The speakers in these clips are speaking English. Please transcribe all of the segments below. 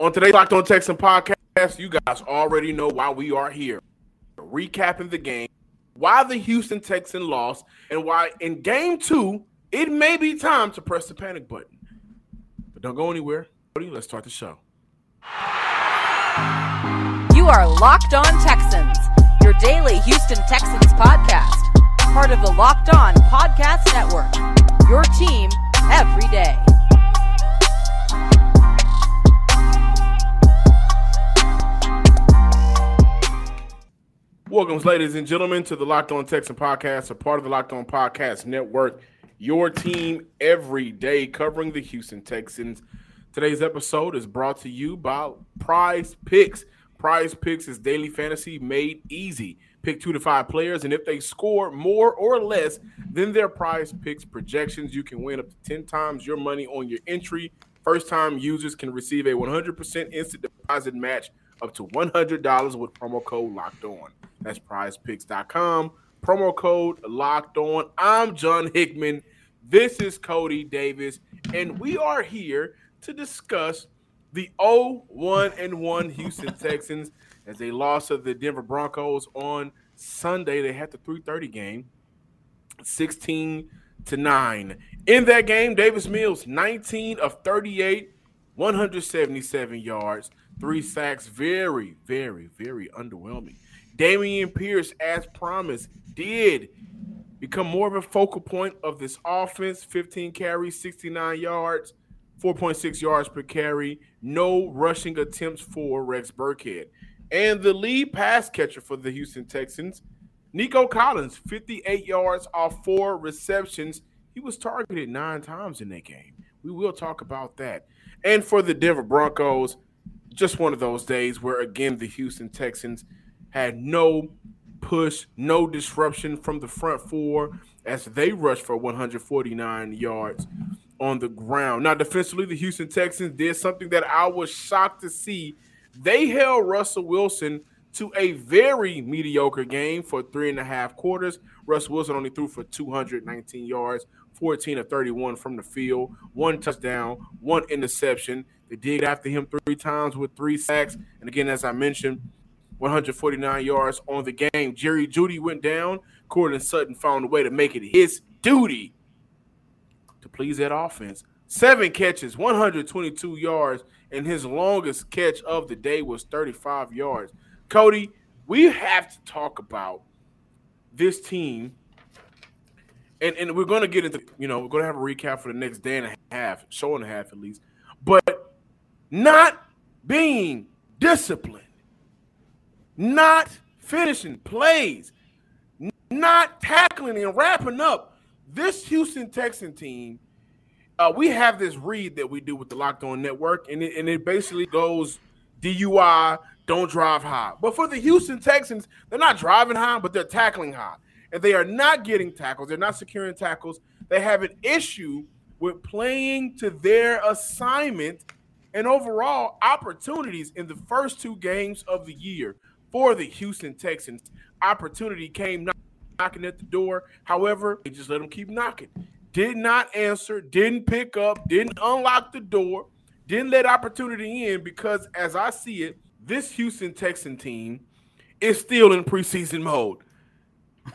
On today's Locked On Texan podcast, you guys already know why we are here. Recapping the game, why the Houston Texans lost, and why in game two, it may be time to press the panic button. But don't go anywhere. Let's start the show. You are Locked On Texans, your daily Houston Texans podcast, part of the Locked On Podcast Network. Your team every day. Welcome, ladies and gentlemen, to the Locked On Texan podcast, a part of the Locked On Podcast Network. Your team every day covering the Houston Texans. Today's episode is brought to you by Prize Picks. Prize Picks is daily fantasy made easy. Pick two to five players, and if they score more or less than their Prize Picks projections, you can win up to 10 times your money on your entry. First time users can receive a 100% instant deposit match up to $100 with promo code locked on. That's prizepicks.com. Promo code locked on. I'm John Hickman. This is Cody Davis, and we are here to discuss the 0-1 and 1 Houston Texans as they lost to the Denver Broncos on Sunday. They had the 3:30 game, 16 to 9. In that game, Davis Mills 19 of 38, 177 yards, three sacks. Very, very, very underwhelming. Dameon Pierce, as promised, did become more of a focal point of this offense. 15 carries, 69 yards, 4.6 yards per carry. No rushing attempts for Rex Burkhead. And the lead pass catcher for the Houston Texans, Nico Collins, 58 yards off four receptions. He was targeted nine times in that game. We will talk about that. And for the Denver Broncos, just one of those days where, again, the Houston Texans – had no push, no disruption from the front four as they rushed for 149 yards on the ground. Now, defensively, the Houston Texans did something that I was shocked to see. They held Russell Wilson to a very mediocre game for three and a half quarters. Russell Wilson only threw for 219 yards, 14 of 31 from the field, one touchdown, one interception. They did after him three times with three sacks. And again, as I mentioned, 149 yards on the game. Jerry Jeudy went down. Courtland Sutton found a way to make it his duty to please that offense. Seven catches, 122 yards, and his longest catch of the day was 35 yards. Cody, we have to talk about this team. And, and we're going to get into, you know, we're going to have a recap for the next day and a half, show and a half at least. But not being disciplined not finishing plays, not tackling and wrapping up. This Houston Texan team, uh, we have this read that we do with the Locked On Network, and it, and it basically goes DUI, don't drive high. But for the Houston Texans, they're not driving high, but they're tackling high. And they are not getting tackles, they're not securing tackles. They have an issue with playing to their assignment and overall opportunities in the first two games of the year for the Houston Texans. Opportunity came knocking at the door. However, they just let them keep knocking. Did not answer, didn't pick up, didn't unlock the door, didn't let opportunity in because, as I see it, this Houston Texan team is still in preseason mode.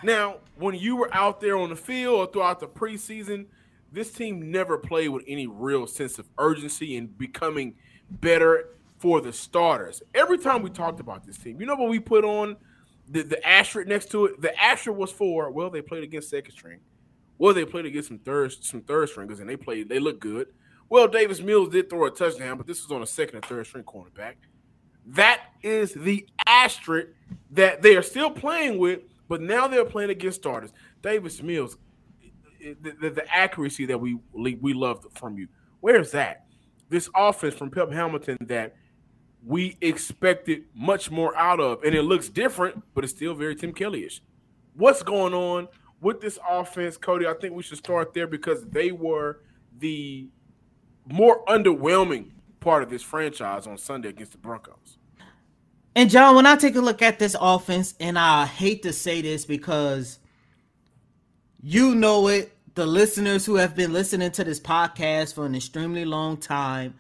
Now, when you were out there on the field or throughout the preseason, this team never played with any real sense of urgency and becoming better for the starters. Every time we talked about this team, you know what we put on the, the asterisk next to it? The asterisk was for, well, they played against second string. Well, they played against some third some third stringers and they played, they look good. Well, Davis Mills did throw a touchdown, but this was on a second and third string cornerback. That is the asterisk that they are still playing with, but now they're playing against starters. Davis Mills, the, the, the accuracy that we we love from you. Where's that? This offense from Pep Hamilton that we expected much more out of. And it looks different, but it's still very Tim Kelly-ish. What's going on with this offense, Cody? I think we should start there because they were the more underwhelming part of this franchise on Sunday against the Broncos. And John, when I take a look at this offense, and I hate to say this because you know it, the listeners who have been listening to this podcast for an extremely long time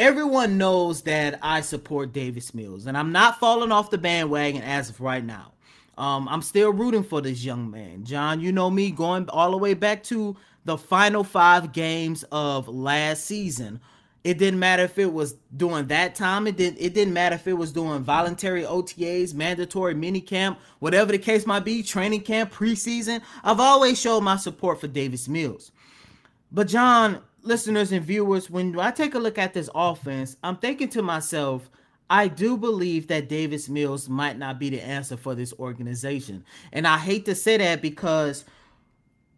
everyone knows that I support Davis Mills, and I'm not falling off the bandwagon as of right now. Um, I'm still rooting for this young man. John, you know me going all the way back to the final five games of last season. It didn't matter if it was during that time. It didn't. It didn't matter if it was doing voluntary OTAs, mandatory mini camp, whatever the case might be, training camp, preseason. I've always showed my support for Davis Mills. But John, listeners and viewers, when I take a look at this offense, I'm thinking to myself, I do believe that Davis Mills might not be the answer for this organization. And I hate to say that because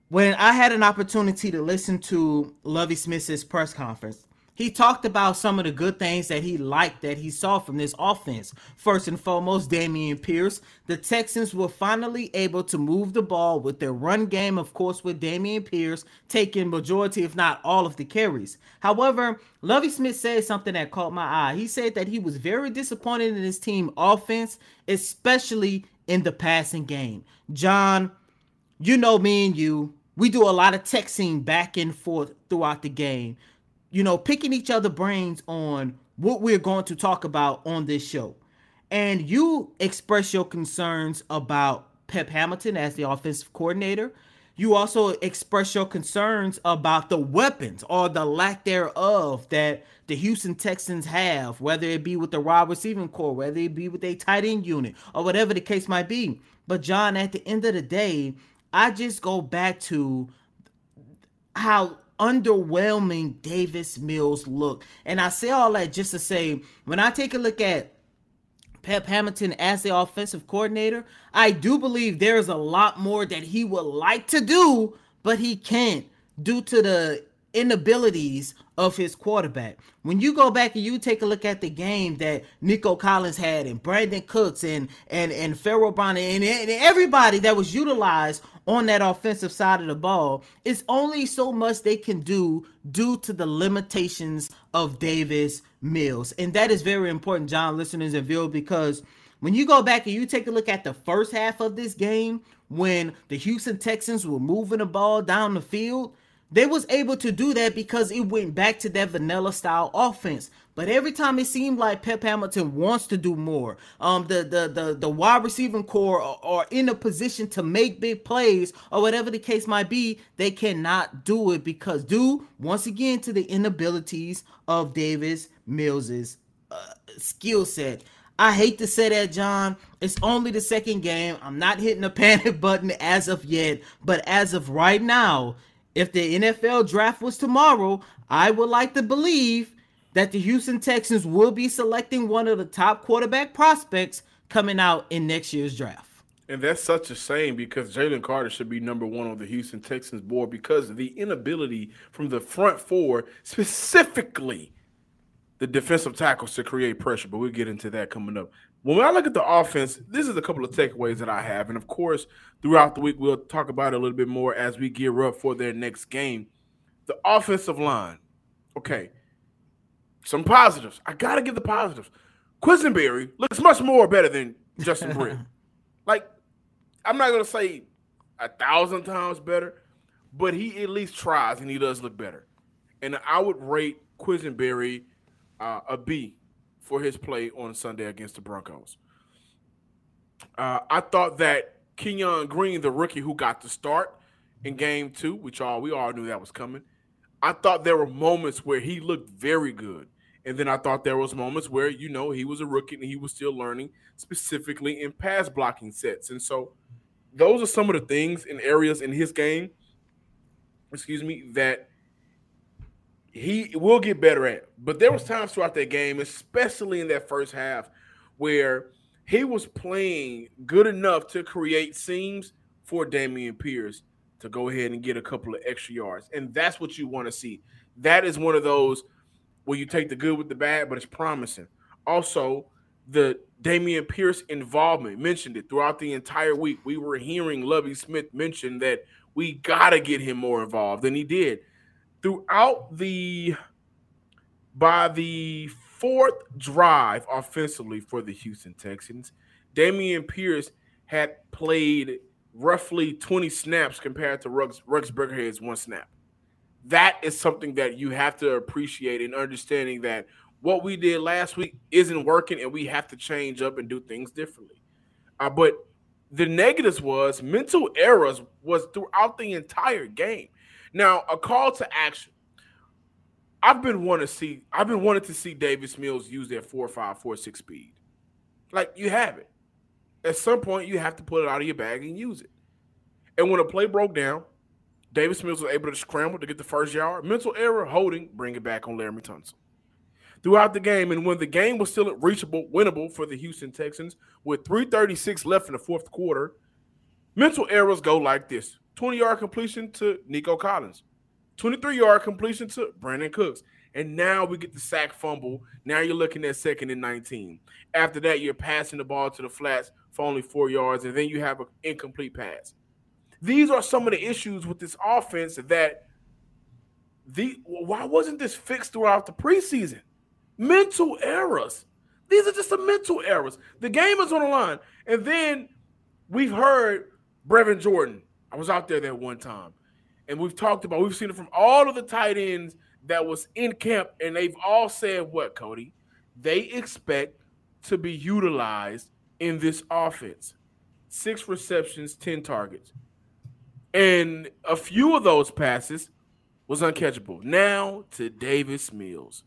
when I had an opportunity to listen to Lovie Smith's press conference, he talked about some of the good things that he liked that he saw from this offense. First and foremost, Dameon Pierce. The Texans were finally able to move the ball with their run game, of course, with Dameon Pierce taking majority, if not all, of the carries. However, Lovie Smith said something that caught my eye. He said that he was very disappointed in his team offense, especially in the passing game. John, you know me and you. We do a lot of texting back and forth throughout the game you know, picking each other brains on what we're going to talk about on this show. And you express your concerns about Pep Hamilton as the offensive coordinator. You also express your concerns about the weapons or the lack thereof that the Houston Texans have, whether it be with the wide receiving core, whether it be with a tight end unit, or whatever the case might be. But John, at the end of the day, I just go back to how underwhelming Davis Mills look. And I say all that just to say, when I take a look at Pep Hamilton as the offensive coordinator, I do believe there is a lot more that he would like to do, but he can't due to the inabilities of his quarterback. When you go back and you take a look at the game that Nico Collins had and Brandin Cooks and and and Pharaoh Brown and, and everybody that was utilized on that offensive side of the ball, it's only so much they can do due to the limitations of Davis Mills. And that is very important, John, listeners and viewers, because when you go back and you take a look at the first half of this game, when the Houston Texans were moving the ball down the field, they was able to do that because it went back to that vanilla style offense. But every time it seemed like Pep Hamilton wants to do more, um, the the the, the wide receiving core are, are in a position to make big plays or whatever the case might be, they cannot do it because due once again to the inabilities of Davis Mills's uh, skill set. I hate to say that, John. It's only the second game. I'm not hitting the panic button as of yet, but as of right now, if the NFL draft was tomorrow, I would like to believe that the Houston Texans will be selecting one of the top quarterback prospects coming out in next year's draft. And that's such a shame because Jalen Carter should be number one on the Houston Texans board because of the inability from the front four, specifically the defensive tackles, to create pressure. But we'll get into that coming up. When I look at the offense, this is a couple of takeaways that I have. And of course, throughout the week, we'll talk about it a little bit more as we gear up for their next game. The offensive line. Okay. Some positives. I got to give the positives. Quessenberry looks much more better than Justin Britt. like, I'm not going to say a thousand times better, but he at least tries and he does look better. And I would rate Quessenberry uh, a B for his play on Sunday against the Broncos. Uh, I thought that Kenyon Green, the rookie who got the start in game two, which all we all knew that was coming, I thought there were moments where he looked very good. And then I thought there was moments where, you know, he was a rookie and he was still learning, specifically in pass blocking sets. And so those are some of the things and areas in his game, excuse me, that he will get better at. But there was times throughout that game, especially in that first half, where he was playing good enough to create seams for Dameon Pierce to go ahead and get a couple of extra yards. And that's what you want to see. That is one of those where you take the good with the bad, but it's promising. Also, the Dameon Pierce involvement mentioned it throughout the entire week. We were hearing Lovie Smith mention that we got to get him more involved, and he did throughout the by the fourth drive offensively for the Houston Texans, Dameon Pierce had played roughly 20 snaps compared to Ruggs, Rex Burkhead's one snap. That is something that you have to appreciate in understanding that what we did last week isn't working and we have to change up and do things differently. Uh, but the negatives was mental errors was throughout the entire game. Now, a call to action. I've been wanting to see. I've been wanting to see Davis Mills use their four five four six speed. Like you have it. At some point, you have to pull it out of your bag and use it. And when a play broke down, Davis Mills was able to scramble to get the first yard. Mental error, holding, bring it back on Laremy Tunsil. Throughout the game, and when the game was still reachable, winnable for the Houston Texans, with 336 left in the fourth quarter, mental errors go like this 20 yard completion to Nico Collins, 23 yard completion to Brandin Cooks. And now we get the sack fumble. Now you're looking at second and 19. After that, you're passing the ball to the flats for only four yards, and then you have an incomplete pass. These are some of the issues with this offense that the why wasn't this fixed throughout the preseason? Mental errors. These are just the mental errors. The game is on the line. And then we've heard Brevin Jordan. I was out there that one time. And we've talked about, we've seen it from all of the tight ends that was in camp, and they've all said what, Cody? They expect to be utilized in this offense. Six receptions, 10 targets. And a few of those passes was uncatchable. Now to Davis Mills.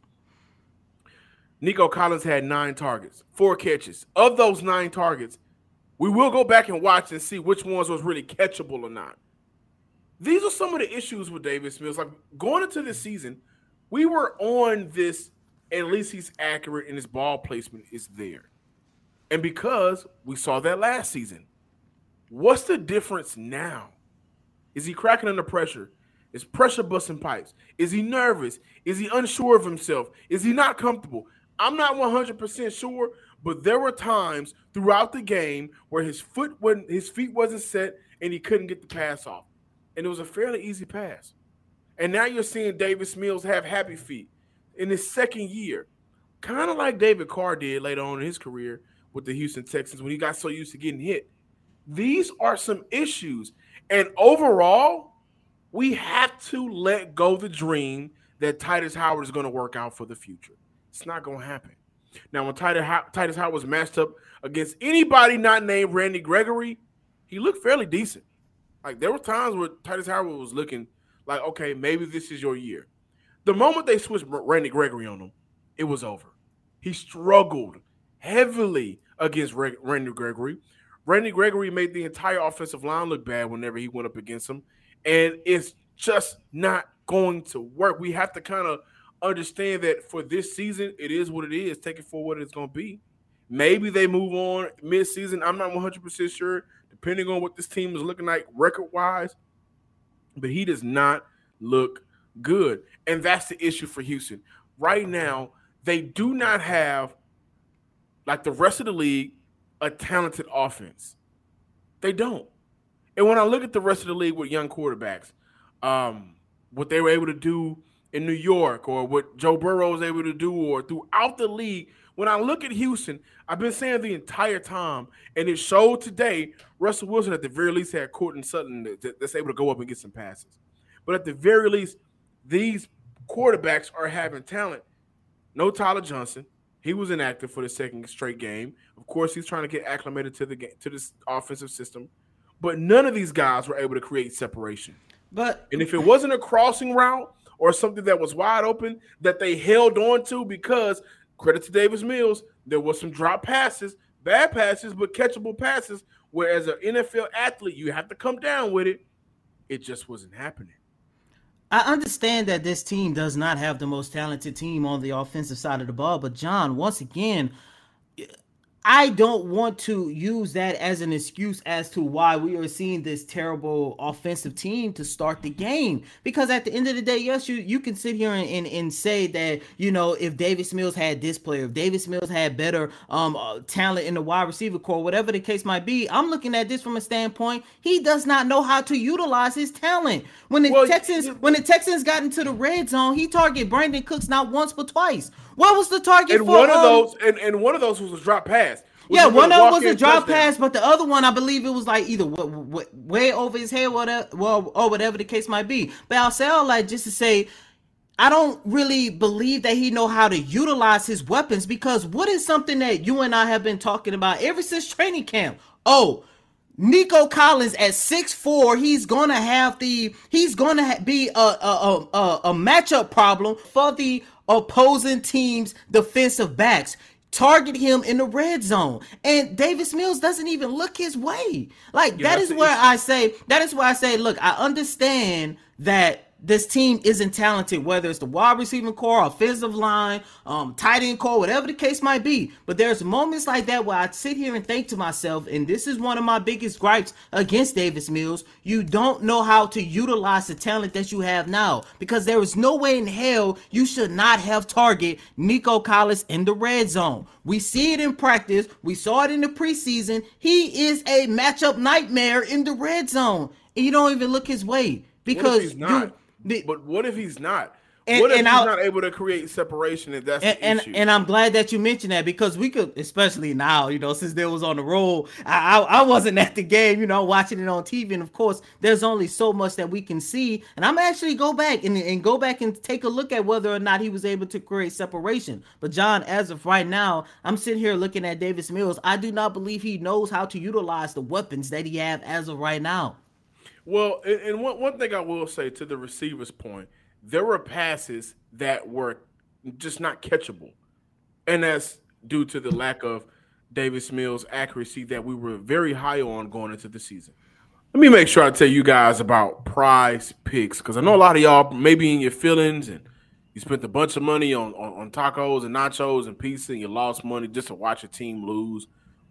Nico Collins had nine targets, four catches. Of those nine targets, we will go back and watch and see which ones was really catchable or not. These are some of the issues with Davis Mills. Like going into this season, we were on this. At least he's accurate and his ball placement is there. And because we saw that last season, what's the difference now? Is he cracking under pressure? Is pressure busting pipes? Is he nervous? Is he unsure of himself? Is he not comfortable? I'm not 100% sure, but there were times throughout the game where his foot wasn't his feet wasn't set and he couldn't get the pass off. And it was a fairly easy pass. And now you're seeing Davis Mills have happy feet in his second year. Kind of like David Carr did later on in his career with the Houston Texans when he got so used to getting hit. These are some issues. And overall, we have to let go the dream that Tytus Howard is going to work out for the future. It's not going to happen. Now, when Tytus Howard was matched up against anybody not named Randy Gregory, he looked fairly decent. Like there were times where Tytus Howard was looking like, okay, maybe this is your year. The moment they switched Randy Gregory on him, it was over. He struggled heavily against Randy Gregory. Randy Gregory made the entire offensive line look bad whenever he went up against him, and it's just not going to work. We have to kind of understand that for this season, it is what it is. Take it for what it's going to be. Maybe they move on mid-season. I'm not 100% sure, depending on what this team is looking like record-wise. But he does not look good, and that's the issue for Houston right now. They do not have, like the rest of the league, a talented offense. They don't. And when I look at the rest of the league with young quarterbacks, um, what they were able to do in New York or what Joe Burrow was able to do or throughout the league, when I look at Houston, I've been saying the entire time, and it showed today. Russell Wilson, at the very least, had Courtland Sutton that's able to go up and get some passes. But at the very least, these quarterbacks are having talent. No Tyler Johnson, he was inactive for the second straight game. Of course, he's trying to get acclimated to the game, to this offensive system. But none of these guys were able to create separation. But and if it wasn't a crossing route or something that was wide open that they held on to, because credit to Davis Mills, there was some drop passes, bad passes, but catchable passes. Whereas an NFL athlete, you have to come down with it. It just wasn't happening. I understand that this team does not have the most talented team on the offensive side of the ball, but John, once again, I don't want to use that as an excuse as to why we are seeing this terrible offensive team to start the game. Because at the end of the day, yes, you, you can sit here and, and, and say that, you know, if Davis Mills had this player, if Davis Mills had better um uh, talent in the wide receiver core, whatever the case might be, I'm looking at this from a standpoint, he does not know how to utilize his talent. When the well, Texans when the Texans got into the red zone, he targeted Brandin Cooks not once but twice. What was the target and for? One of um, those, and, and one of those was a drop pass. Yeah, one of them was a drop touchdown. pass, but the other one, I believe it was like either w- w- way over his head, whatever, well, or whatever the case might be. But I'll say all that just to say, I don't really believe that he know how to utilize his weapons because what is something that you and I have been talking about ever since training camp? Oh, Nico Collins at six four, he's gonna have the he's gonna ha- be a, a a a matchup problem for the opposing team's defensive backs. Target him in the red zone, and Davis Mills doesn't even look his way. Like yeah, that is where. I say that is where I say, look, I understand that this team isn't talented, whether it's the wide receiving core, offensive line, um, tight end core, whatever the case might be. But there's moments like that where I sit here and think to myself, and this is one of my biggest gripes against Davis Mills. You don't know how to utilize the talent that you have now because there is no way in hell you should not have target Nico Collins in the red zone. We see it in practice. We saw it in the preseason. He is a matchup nightmare in the red zone. And you don't even look his way because you but what if he's not? And, what if he's I'll, not able to create separation? If that's and, and, and, I'm glad that you mentioned that because we could, especially now, you know, since they was on the roll, I, I, I wasn't at the game, you know, watching it on TV, and of course, there's only so much that we can see. And I'm actually go back and, and go back and take a look at whether or not he was able to create separation. But John, as of right now, I'm sitting here looking at Davis Mills. I do not believe he knows how to utilize the weapons that he have as of right now. Well, and, one, one thing I will say to the receiver's point, there were passes that were just not catchable. And that's due to the lack of Davis Mills' accuracy that we were very high on going into the season. Let me make sure I tell you guys about prize picks because I know a lot of y'all maybe in your feelings and you spent a bunch of money on, on, on tacos and nachos and pizza and you lost money just to watch a team lose.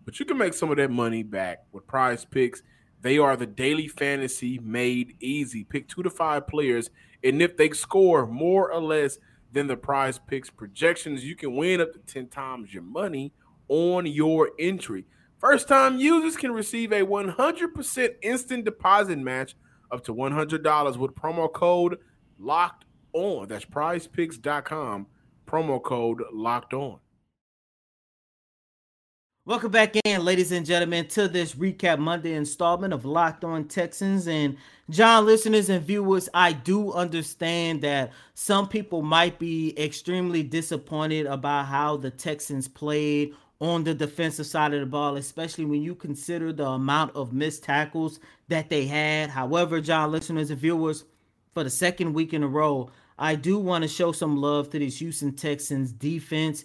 But you can make some of that money back with prize picks. They are the daily fantasy made easy. Pick two to five players, and if they score more or less than the prize picks projections, you can win up to 10 times your money on your entry. First time users can receive a 100% instant deposit match up to $100 with promo code locked on. That's prizepicks.com, promo code locked on. Welcome back in, ladies and gentlemen, to this recap Monday installment of Locked On Texans. And John, listeners and viewers, I do understand that some people might be extremely disappointed about how the Texans played on the defensive side of the ball, especially when you consider the amount of missed tackles that they had. However, John, listeners and viewers, for the second week in a row, I do want to show some love to this Houston Texans defense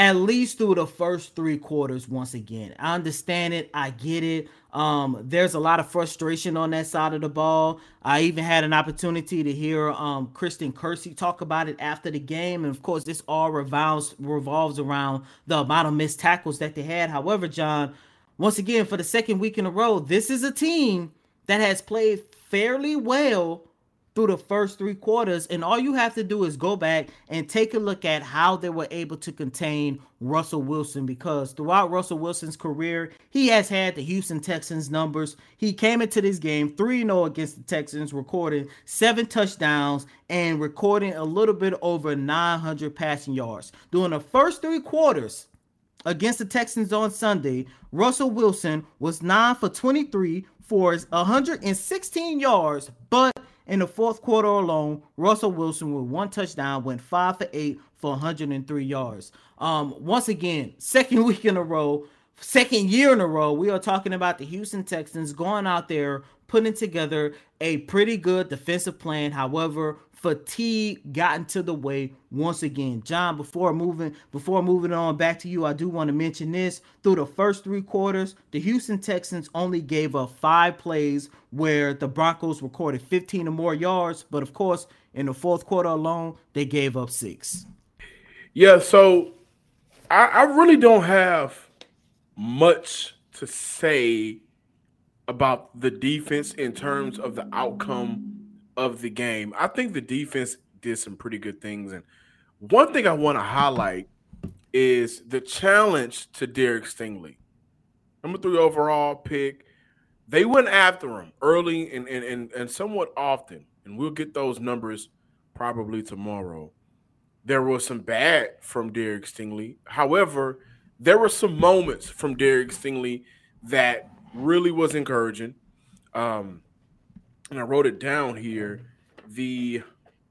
at least through the first three quarters once again. I understand it. I get it. Um, there's a lot of frustration on that side of the ball. I even had an opportunity to hear um, Christian Kirksey talk about it after the game. And of course, this all revolves revolves around the amount of missed tackles that they had. However, John, once again, for the second week in a row, this is a team that has played fairly well through the first three quarters. And all you have to do is go back and take a look at how they were able to contain Russell Wilson because throughout Russell Wilson's career, he has had the Houston Texans numbers. He came into this game 3 0 against the Texans, recording seven touchdowns and recording a little bit over 900 passing yards. During the first three quarters, against the Texans on Sunday, Russell Wilson was 9 for 23 for 116 yards, but in the fourth quarter alone, Russell Wilson with one touchdown went five for eight for 103 yards. Um, once again, second week in a row, second year in a row, we are talking about the Houston Texans going out there putting together a pretty good defensive plan. However, fatigue got into the way once again. John, before moving before moving on back to you, I do want to mention this. Through the first three quarters, the Houston Texans only gave up five plays where the Broncos recorded 15 or more yards, but of course, in the fourth quarter alone, they gave up six. Yeah, so I, I really don't have much to say about the defense in terms of the outcome of the game. I think the defense did some pretty good things. And one thing I want to highlight is the challenge to Derek Stingley. Number three overall pick. They went after him early and, and, and, and somewhat often. And we'll get those numbers probably tomorrow. There was some bad from Derek Stingley. However, there were some moments from Derek Stingley that really was encouraging. Um, and I wrote it down here. The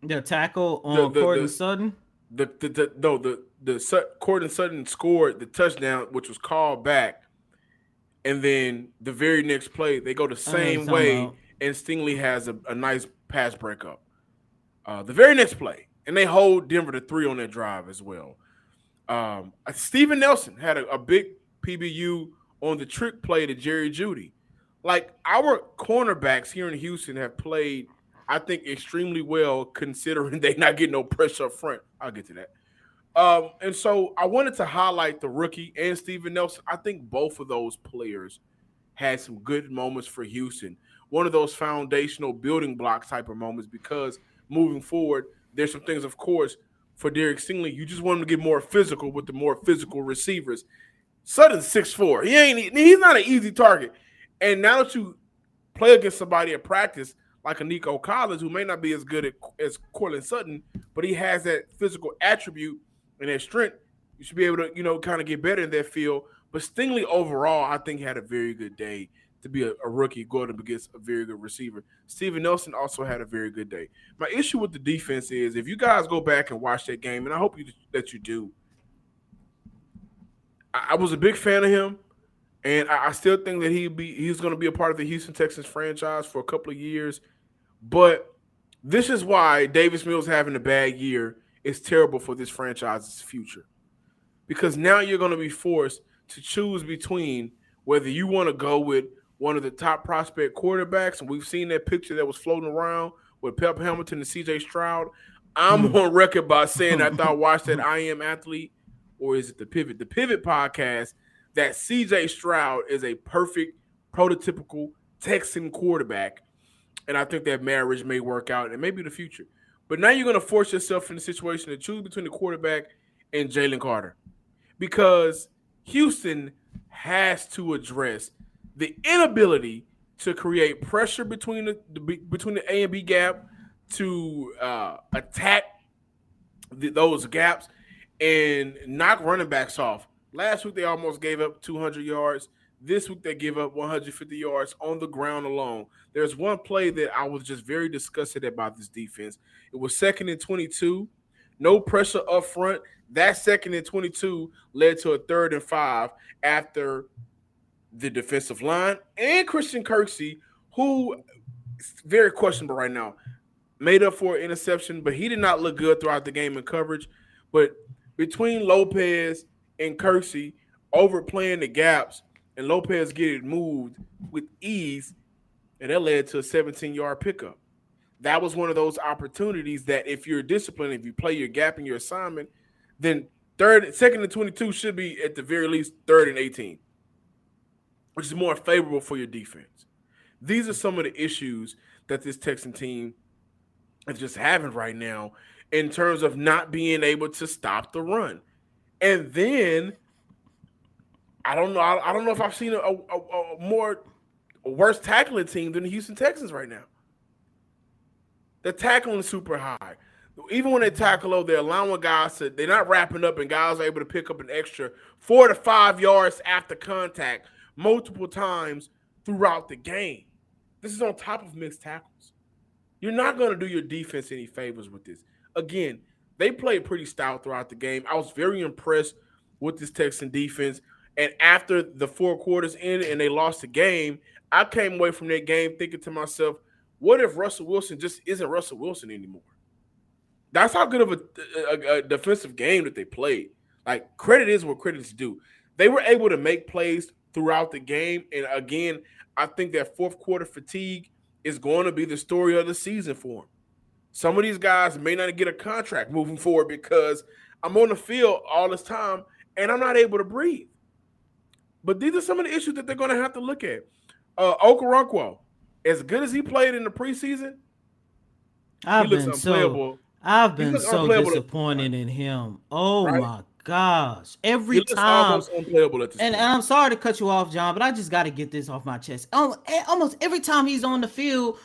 The tackle on the, Courtland Sutton. The, the the no the the Courtland Sutton scored the touchdown, which was called back, and then the very next play they go the same way, about. and Stingley has a, a nice pass breakup. Uh, the very next play, and they hold Denver to three on that drive as well. Um, Steven Nelson had a, a big PBU on the trick play to Jerry Jeudy. Like our cornerbacks here in Houston have played, I think, extremely well considering they not getting no pressure up front. I'll get to that. Um, and so I wanted to highlight the rookie and Steven Nelson. I think both of those players had some good moments for Houston. One of those foundational building blocks type of moments because moving forward, there's some things, of course, for Derek Stingley. You just want him to get more physical with the more physical receivers. Sutton's six four. He ain't he's not an easy target. And now that you play against somebody at practice like a Nico Collins, who may not be as good at, as Courtland Sutton, but he has that physical attribute and that strength, you should be able to, you know, kind of get better in that field. But Stingley overall, I think, had a very good day to be a, a, rookie going up against a very good receiver. Steven Nelson also had a very good day. My issue with the defense is if you guys go back and watch that game, and I hope you, that you do, I, I was a big fan of him, and I, I still think that he be he's going to be a part of the Houston Texans franchise for a couple of years. But this is why Davis Mills having a bad year is terrible for this franchise's future, because now you're going to be forced to choose between whether you want to go with one of the top prospect quarterbacks, and we've seen that picture that was floating around with Pep Hamilton and CJ Stroud. I'm hmm. on record by saying I thought watch that I am athlete, or is it the pivot? The pivot podcast that CJ Stroud is a perfect prototypical Texan quarterback. And I think that marriage may work out and maybe the future. But now you're going to force yourself in a situation to choose between the quarterback and Jalen Carter because Houston has to address the inability to create pressure between the, the between the A and B gap to uh, attack the, those gaps and knock running backs off. Last week they almost gave up 200 yards. This week they give up 150 yards on the ground alone. There's one play that I was just very disgusted about this defense. It was second and 22, no pressure up front. That second and 22 led to a third and five after the defensive line and Christian Kirksey, who very questionable right now, made up for an interception, but he did not look good throughout the game in coverage. But between Lopez and Kirksey overplaying the gaps and Lopez getting moved with ease, and that led to a 17 yard pickup. That was one of those opportunities that if you're disciplined, if you play your gap in your assignment, then third, second and 22 should be at the very least third and 18 which is more favorable for your defense. These are some of the issues that this Texan team is just having right now in terms of not being able to stop the run. And then I don't know. I, I don't know if I've seen a, a, a more worse tackling team than the Houston Texans right now. The tackling super high. Even when they tackle low, they're allowing guys to, they're not wrapping up, and guys are able to pick up an extra four to five yards after contact multiple times throughout the game. This is on top of mixed tackles. You're not going to do your defense any favors with this. Again, they played pretty stout throughout the game. I was very impressed with this Texan defense. And after the four quarters ended and they lost the game, I came away from that game thinking to myself, what if Russell Wilson just isn't Russell Wilson anymore? That's how good of a, a, a defensive game that they played. Like credit is what credit's due. They were able to make plays throughout the game. And again, I think that fourth quarter fatigue is going to be the story of the season for him. Some of these guys may not get a contract moving forward because I'm on the field all this time and I'm not able to breathe. But these are some of the issues that they're going to have to look at. Uh, Okoronkwo, as good as he played in the preseason, I've been so I've been so disappointed in him. Oh right? my gosh. Every time. and, and, I'm sorry to cut you off, John, but I just got to get this off my chest. Um, almost every time he's on the field,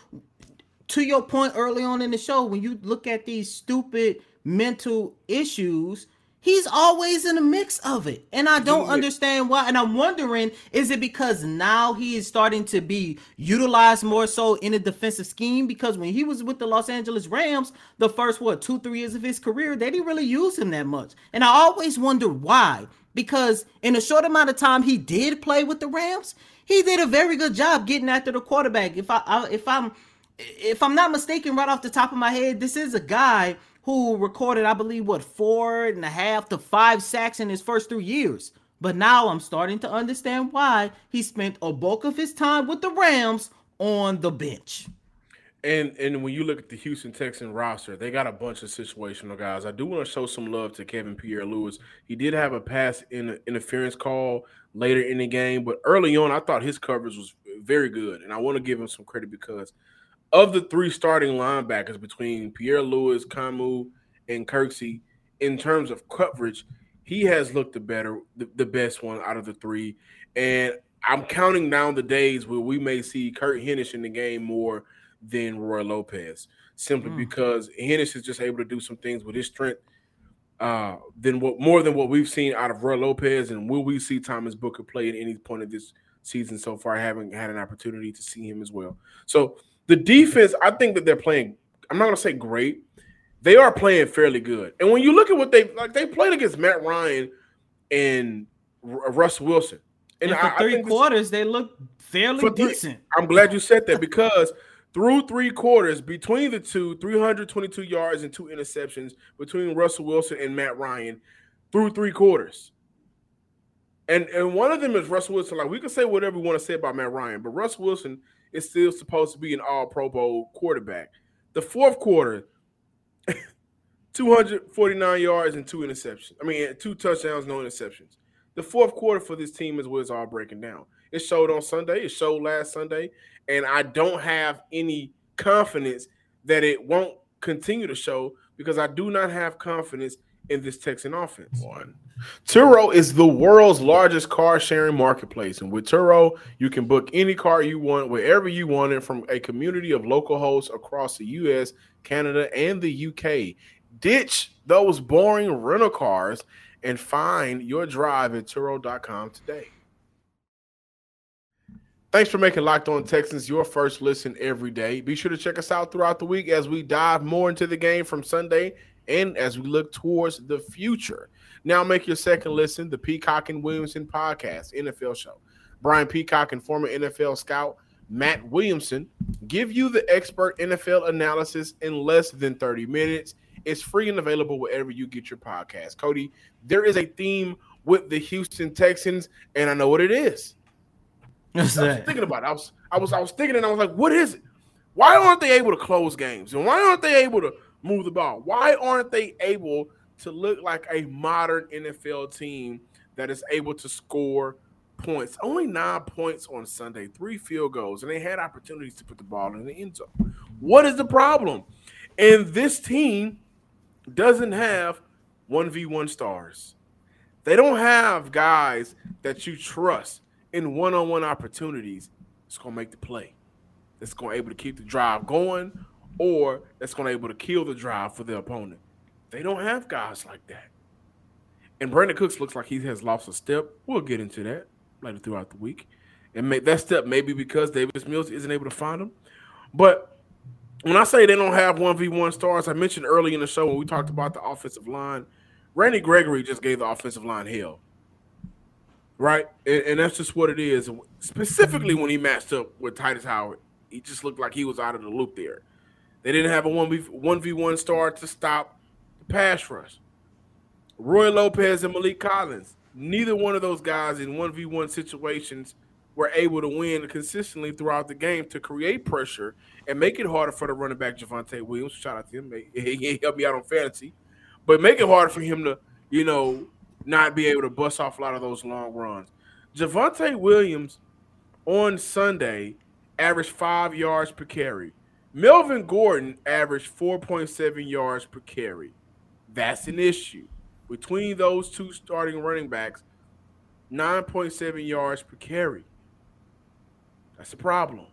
to your point early on in the show, when you look at these stupid mental issues, He's always in the mix of it. And I don't understand why. And I'm wondering, is it because now he is starting to be utilized more so in a defensive scheme? Because when he was with the Los Angeles Rams, the first what two, three years of his career, they didn't really use him that much. And I always wonder why. Because in a short amount of time he did play with the Rams, he did a very good job getting after the quarterback. If I, I if I'm if I'm not mistaken, right off the top of my head, this is a guy who recorded, I believe, what four and a half to five sacks in his first three years. But now I'm starting to understand why he spent a bulk of his time with the Rams on the bench. And and when you look at the Houston Texan roster, they got a bunch of situational guys. I do want to show some love to Kevin Pierre-Louis. He did have a pass in interference call later in the game, but early on, I thought his coverage was very good, and I want to give him some credit because of the three starting linebackers between Pierre Louis, Kamu, and Kirksey, in terms of coverage, he has looked the better, the, the, best one out of the three. And I'm counting down the days where we may see Kurt Hinish in the game more than Roy Lopez, simply mm. because Hinish is just able to do some things with his strength uh, than what more than what we've seen out of Roy Lopez. And will we see Thomas Booker play at any point of this season so far? I haven't had an opportunity to see him as well. So the defense, I think that they're playing. I'm not gonna say great. They are playing fairly good. And when you look at what they like, they played against Matt Ryan and uh, Russ Wilson. And, and for I, three I quarters, this, they look fairly decent. I'm glad you said that because through three quarters, between the two, 322 yards and two interceptions between Russell Wilson and Matt Ryan through three quarters. And and one of them is Russell Wilson. Like we can say whatever we want to say about Matt Ryan, but Russell Wilson is still supposed to be an all Pro Bowl quarterback. The fourth quarter, 249 yards and two interceptions. I mean, two touchdowns, no interceptions. The fourth quarter for this team is where it's all breaking down. It showed on Sunday, it showed last Sunday, and I don't have any confidence that it won't continue to show because I do not have confidence in this Texan offense. One. Turo is the world's largest car sharing marketplace. And with Turo, you can book any car you want wherever you want it from a community of local hosts across the US, Canada, and the UK. Ditch those boring rental cars and find your drive at Turo.com today. Thanks for making Locked On Texans your first listen every day. Be sure to check us out throughout the week as we dive more into the game from Sunday and as we look towards the future. Now make your second listen, the Peacock and Williamson podcast, NFL show. Brian Peacock and former NFL scout Matt Williamson give you the expert NFL analysis in less than 30 minutes. It's free and available wherever you get your podcast. Cody, there is a theme with the Houston Texans, and I know what it is. What's I was thinking about it. I was I was I was thinking and I was like, what is it? Why aren't they able to close games? And why aren't they able to move the ball? Why aren't they able to look like a modern NFL team that is able to score points. Only nine points on Sunday, three field goals, and they had opportunities to put the ball in the end zone. What is the problem? And this team doesn't have 1v1 stars. They don't have guys that you trust in one-on-one opportunities. It's gonna make the play. That's gonna be able to keep the drive going, or that's gonna be able to kill the drive for the opponent. They don't have guys like that. And Brandin Cooks looks like he has lost a step. We'll get into that later throughout the week. And may, that step may be because Davis Mills isn't able to find him. But when I say they don't have 1v1 stars, I mentioned early in the show when we talked about the offensive line, Randy Gregory just gave the offensive line hell. Right? And, and that's just what it is. Specifically when he matched up with Tytus Howard, he just looked like he was out of the loop there. They didn't have a 1v, 1v1 star to stop the pass rush. Roy Lopez and Maliek Collins. Neither one of those guys in 1v1 situations were able to win consistently throughout the game to create pressure and make it harder for the running back Javonte Williams. Shout out to him. He helped me out on fantasy. But make it harder for him to, you know, not be able to bust off a lot of those long runs. Javonte Williams on Sunday averaged five yards per carry. Melvin Gordon averaged 4.7 yards per carry. That's an issue. Between those two starting running backs, 9.7 yards per carry. That's a problem.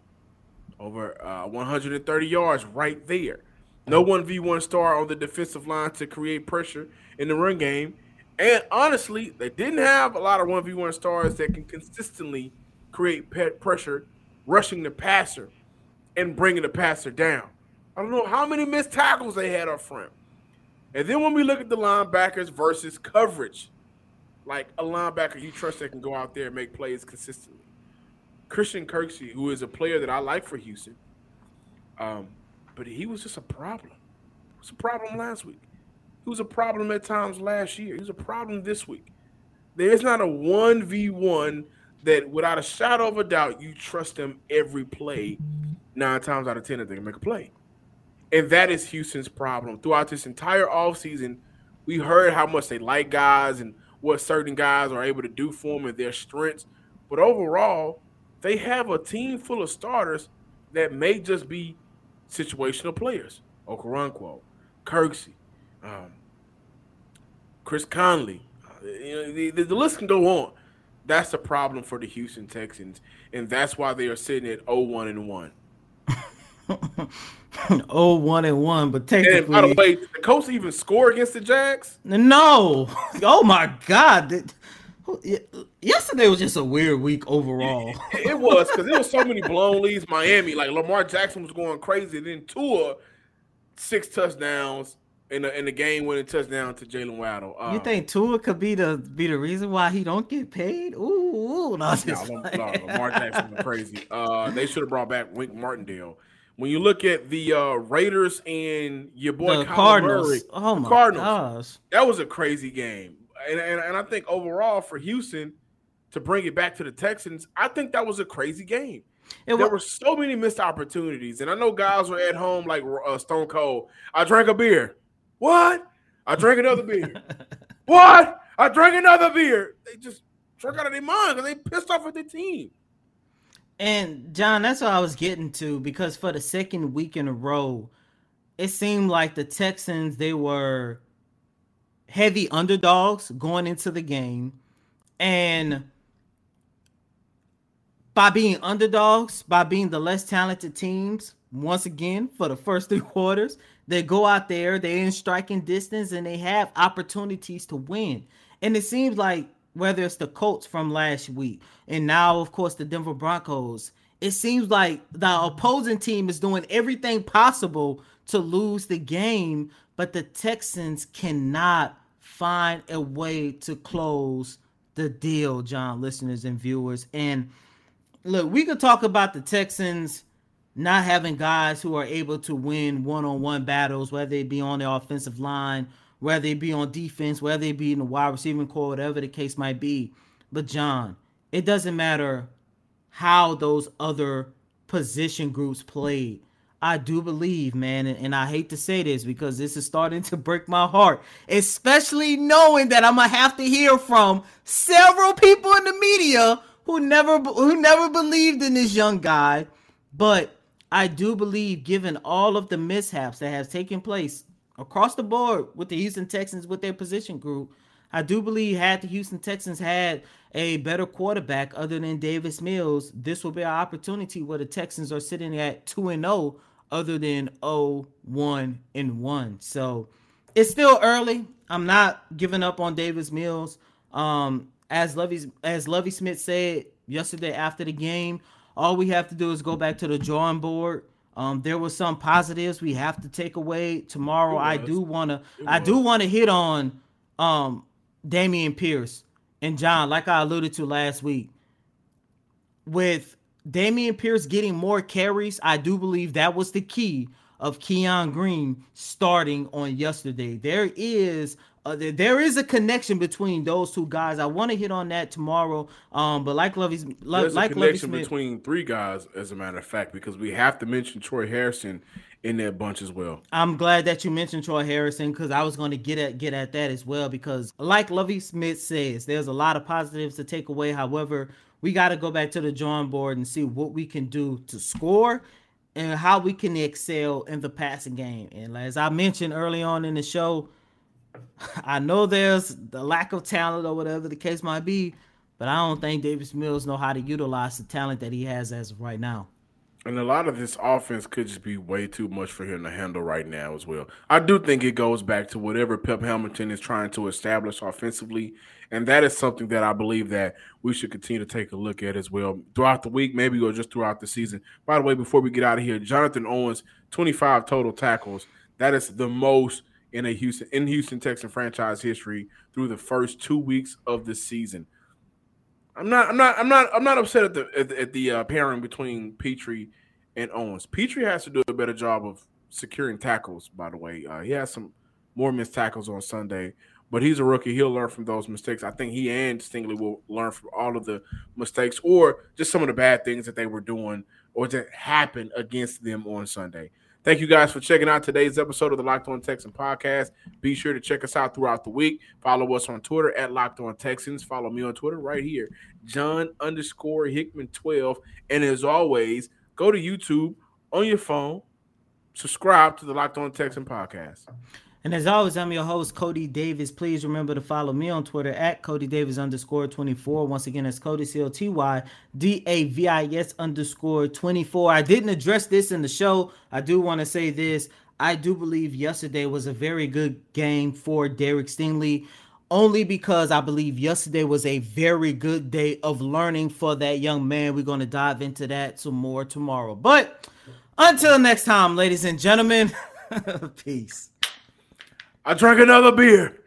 Over uh, 130 yards right there. No 1v1 star on the defensive line to create pressure in the run game. And honestly, they didn't have a lot of 1v1 stars that can consistently create pressure, rushing the passer and bringing the passer down. I don't know how many missed tackles they had up front. And then when we look at the linebackers versus coverage, like a linebacker you trust that can go out there and make plays consistently. Christian Kirksey, who is a player that I like for Houston, um, but he was just a problem. It was a problem last week. He was a problem at times last year. He was a problem this week. There is not a 1v1 that, without a shadow of a doubt, you trust them every play. Nine times out of 10, that they can make a play. And that is Houston's problem. Throughout this entire offseason, we heard how much they like guys and what certain guys are able to do for them and their strengths. But overall, they have a team full of starters that may just be situational players. Okoronkwo, Kirksey, um, Chris Conley. Uh, you know, the, the, the, list can go on. That's the problem for the Houston Texans, and that's why they are sitting at 0-1 and 1. 0 1 and 1, but technically. And by the way, did the Colts even score against the Jags? No. Oh my God. Yesterday was just a weird week overall. It, it was because there was so many blown leads. Miami, like Lamar Jackson was going crazy. Then Tua, six touchdowns in the in the game winning touchdown to Jalen Waddle. Um, you think Tua could be the be the reason why he don't get paid? Ooh, ooh no, no, no, Lamar Jackson crazy. Uh, they should have brought back Wink Martindale. When you look at the uh, Raiders and your boy the Cardinals, Murray, oh my Cardinals, gosh. that was a crazy game and, and, and I think overall for Houston to bring it back to the Texans, I think that was a crazy game. It there were so many missed opportunities, and I know guys were at home like uh, Stone Cold. I drank a beer. What? I drank another beer. what? I drank another beer. They just drunk out of their mind because they pissed off at the team. And John, that's what I was getting to because for the second week in a row, it seemed like the Texans they were heavy underdogs going into the game. And by being underdogs, by being the less talented teams, once again, for the first three quarters, they go out there, they're in striking distance, and they have opportunities to win. And it seems like whether it's the Colts from last week, and now, of course, the Denver Broncos, it seems like the opposing team is doing everything possible to lose the game, but the Texans cannot find a way to close the deal, John, listeners and viewers. And look, we could talk about the Texans not having guys who are able to win one-on-one battles, whether it be on the offensive line, whether it be on defense, whether it be in the wide receiving core, whatever the case might be. But John, it doesn't matter how those other position groups played. I do believe, man, and, and, I hate to say this because this is starting to break my heart, especially knowing that I'm gonna have to hear from several people in the media who never who never believed in this young guy. But I do believe, given all of the mishaps that have taken place across the board with the Houston Texans with their position group, I do believe had the Houston Texans had a better quarterback other than Davis Mills, this will be an opportunity where the Texans are sitting at 2 and 0 other than 0 1 and 1. So it's still early. I'm not giving up on Davis Mills. Um, as Lovie as Lovie Smith said yesterday after the game, all we have to do is go back to the drawing board. Um, there was some positives we have to take away tomorrow. I do wanna I do wanna hit on um Dameon Pierce and John, like I alluded to last week, with Dameon Pierce getting more carries, I do believe that was the key of Kenyon Green starting on yesterday. There is uh, there is a connection between those two guys. I want to hit on that tomorrow. Um, but like Lovie's lo- There's like a connection between three guys, as a matter of fact, because we have to mention Troy Hairston in that bunch as well. I'm glad that you mentioned Troy Hairston because I was going to get at get at that as well. Because like Lovie Smith says, there's a lot of positives to take away. However, we got to go back to the drawing board and see what we can do to score and how we can excel in the passing game. And as I mentioned early on in the show, I know there's the lack of talent or whatever the case might be, but I don't think Davis Mills know how to utilize the talent that he has as of right now. And a lot of this offense could just be way too much for him to handle right now as well. I do think it goes back to whatever Pep Hamilton is trying to establish offensively. And that is something that I believe that we should continue to take a look at as well throughout the week, maybe or just throughout the season. By the way, before we get out of here, Jonathan Owens, 25 total tackles. That is the most in a Houston in Houston Texan franchise history through the first two weeks of the season. I'm not. I'm not. I'm not. I'm not upset at the at the, at the uh, pairing between Pitre and Owens. Pitre has to do a better job of securing tackles. By the way, uh, he has some more missed tackles on Sunday, but he's a rookie. He'll learn from those mistakes. I think he and Stingley will learn from all of the mistakes or just some of the bad things that they were doing or that happened against them on Sunday. Thank you guys for checking out today's episode of the Locked On Texans podcast. Be sure to check us out throughout the week. Follow us on Twitter at Locked On Texans. Follow me on Twitter right here, John underscore Hickman 12. And as always, go to YouTube on your phone, subscribe to the Locked On Texan podcast. And as always, I'm your host, Coty Davis. Please remember to follow me on Twitter at Coty Davis underscore 24. Once again, that's Coty C O T Y D A V I S underscore 24. I didn't address this in the show. I do want to say this. I do believe yesterday was a very good game for Derek Stingley, only because I believe yesterday was a very good day of learning for that young man. We're going to dive into that some more tomorrow. But until next time, ladies and gentlemen, peace. I drank another beer.